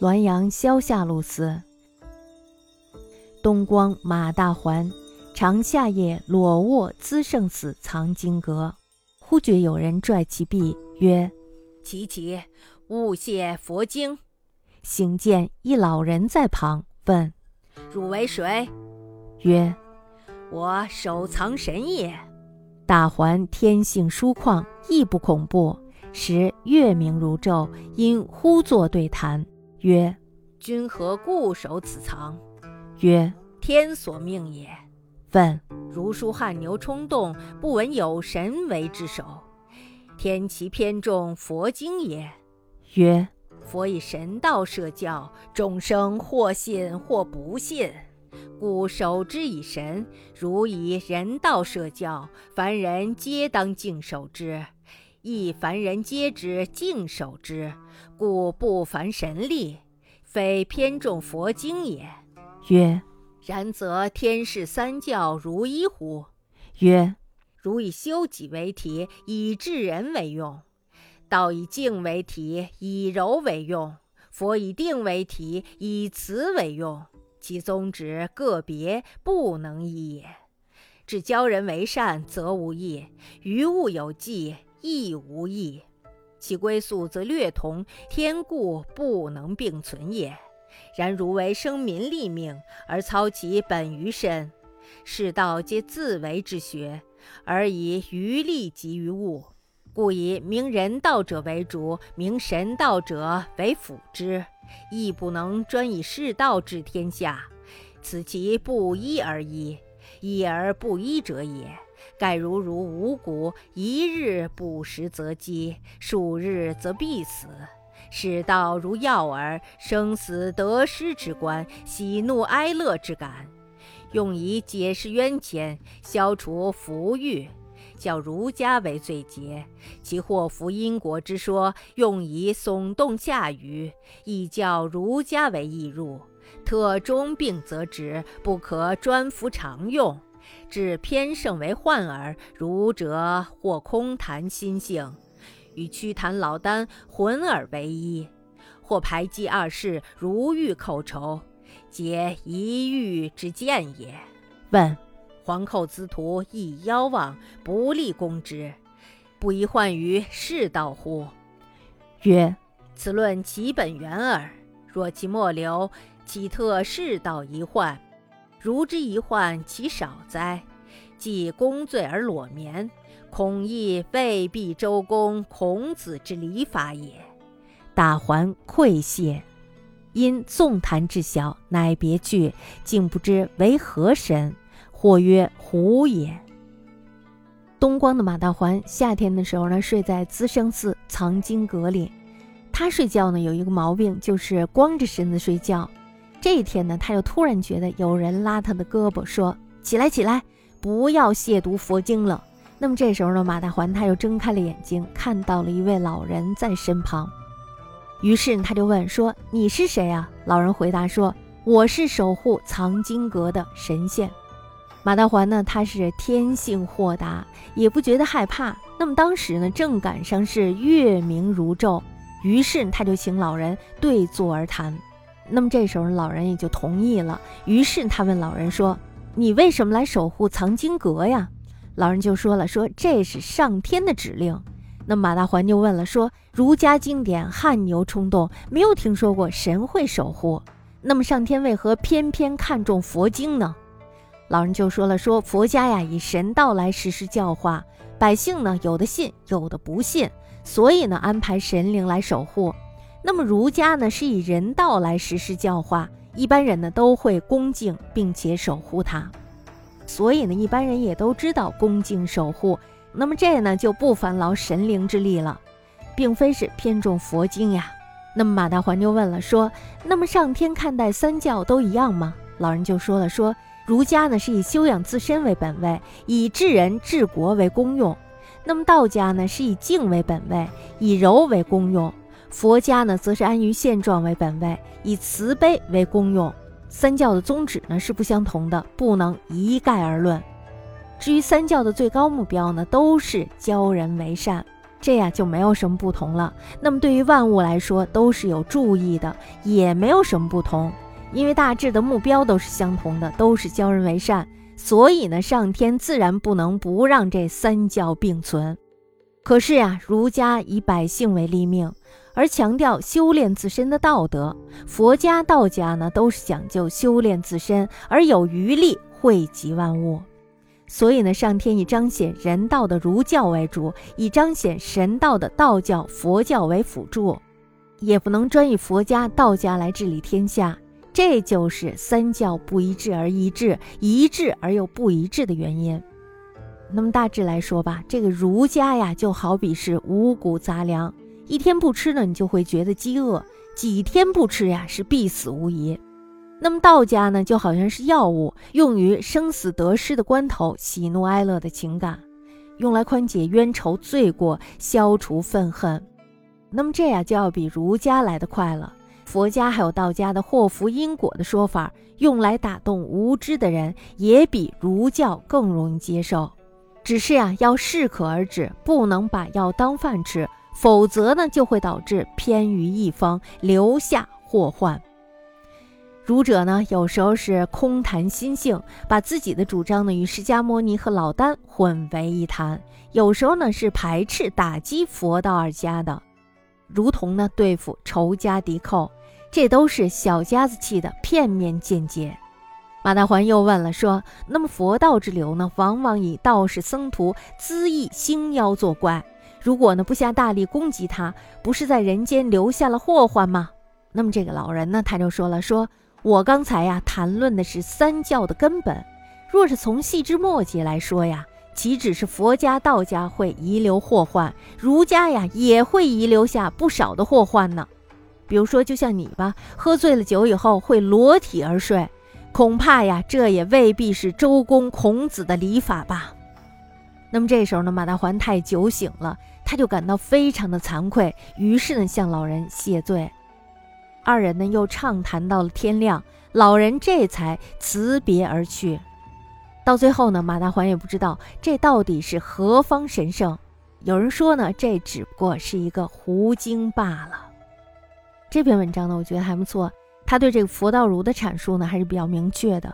滦阳萧夏路司。东光马大环，长夏夜裸卧资圣寺藏经阁，忽觉有人拽其臂，曰：“琪琪，勿谢佛经。”行见一老人在旁，问：“汝为谁？”曰：“我守藏神也。”大环天性疏旷，亦不恐怖，时月明如昼，因呼作对谈，曰：“君何故守此藏？”曰：“天所命也。”问：“如书汗牛充栋，不闻有神为之首，天其偏重佛经也。”曰：“佛以神道设教，众生或信或不信，故守之以神。如以人道设教，凡人皆当敬守之，亦凡人皆知敬守之，故不凡神力，非偏重佛经也。”曰：“然则天士三教如一乎？”曰：“如以修己为体，以治人为用；道以静为体，以柔为用；佛以定为体，以慈为用。其宗旨个别，不能一也。至教人为善，则无益；于物有忌，亦无益。其归宿则略同，天故不能并存也。”然如为生民立命，而操其本于身，世道皆自为之学，而以余力及于物，故以明人道者为主，明神道者为辅之，亦不能专以世道治天下。此其不一而一，一而不一者也。盖如如五谷，一日不食则饥，数日则必死。使道如药饵，生死得失之关，喜怒哀乐之感，用以解释冤愆，消除福欲，教儒家为最节。其祸福因果之说，用以耸动下愚，亦教儒家为易入。特中病则止，不可专服常用。至偏盛为患耳，儒者或空谈心性。与曲坛老丹混而为一，或排挤二世，如欲寇仇，皆一欲之见也。问：皇寇之徒亦妖妄，不利攻之，不宜患于世道乎？曰：此论其本源耳。若其末流，岂特世道一患？如之一患，其少哉？既公罪而裸眠。恐亦未必周公、孔子之礼法也。大还愧谢，因纵谈至小，乃别去，竟不知为何神。或曰虎也。东光的马大环夏天的时候呢，睡在资生寺藏经阁里。他睡觉呢有一个毛病，就是光着身子睡觉。这一天呢，他又突然觉得有人拉他的胳膊，说：“起来，起来，不要亵渎佛经了。”那么这时候呢，马大环他又睁开了眼睛，看到了一位老人在身旁，于是他就问说：“你是谁啊？”老人回答说：“我是守护藏经阁的神仙。”马大环呢，他是天性豁达，也不觉得害怕。那么当时呢，正赶上是月明如昼，于是他就请老人对坐而谈。那么这时候老人也就同意了。于是他问老人说：“你为什么来守护藏经阁呀？”老人就说了：“说这是上天的指令。”那马大环就问了：“说儒家经典汗牛充栋，没有听说过神会守护，那么上天为何偏偏看重佛经呢？”老人就说了：“说佛家呀，以神道来实施教化，百姓呢有的信，有的不信，所以呢安排神灵来守护。那么儒家呢是以人道来实施教化，一般人呢都会恭敬并且守护它。”所以呢，一般人也都知道恭敬守护，那么这呢就不烦劳神灵之力了，并非是偏重佛经呀。那么马大环就问了，说：“那么上天看待三教都一样吗？”老人就说了，说儒家呢是以修养自身为本位，以治人治国为功用；那么道家呢是以静为本位，以柔为功用；佛家呢则是安于现状为本位，以慈悲为功用。三教的宗旨呢是不相同的，不能一概而论。至于三教的最高目标呢，都是教人为善。这呀就没有什么不同了。那么对于万物来说都是有注意的，也没有什么不同，因为大致的目标都是相同的，都是教人为善。所以呢，上天自然不能不让这三教并存。可是呀，儒家以百姓为立命，而强调修炼自身的道德；佛家、道家呢，都是讲究修炼自身，而有余力惠及万物。所以呢，上天以彰显人道的儒教为主，以彰显神道的道教、佛教为辅助，也不能专以佛家、道家来治理天下。这就是三教不一致而一致，一致而又不一致的原因。那么大致来说吧，这个儒家呀，就好比是五谷杂粮，一天不吃呢，你就会觉得饥饿；几天不吃呀，是必死无疑。那么道家呢，就好像是药物，用于生死得失的关头，喜怒哀乐的情感，用来宽解冤仇罪过，消除愤恨。那么这呀，就要比儒家来得快了。佛家还有道家的祸福因果的说法，用来打动无知的人，也比儒教更容易接受。只是呀，要适可而止，不能把药当饭吃，否则呢，就会导致偏于一方，留下祸患。儒者呢，有时候是空谈心性，把自己的主张呢与释迦牟尼和老聃混为一谈；有时候呢是排斥打击佛道二家的，如同呢对付仇家敌寇，这都是小家子气的片面见解。马大环又问了，说：“那么佛道之流呢，往往以道士僧徒恣意兴妖作怪，如果呢不下大力攻击他，不是在人间留下了祸患吗？”那么这个老人呢，他就说了：“说我刚才呀谈论的是三教的根本，若是从细枝末节来说呀，岂只是佛家、道家会遗留祸患，儒家呀也会遗留下不少的祸患呢。比如说，就像你吧，喝醉了酒以后会裸体而睡。”恐怕呀，这也未必是周公孔子的礼法吧。那么这时候呢，马大环太酒醒了，他就感到非常的惭愧，于是呢向老人谢罪。二人呢又畅谈到了天亮，老人这才辞别而去。到最后呢，马大环也不知道这到底是何方神圣。有人说呢，这只不过是一个狐精罢了。这篇文章呢，我觉得还不错。他对这个佛道儒的阐述呢，还是比较明确的。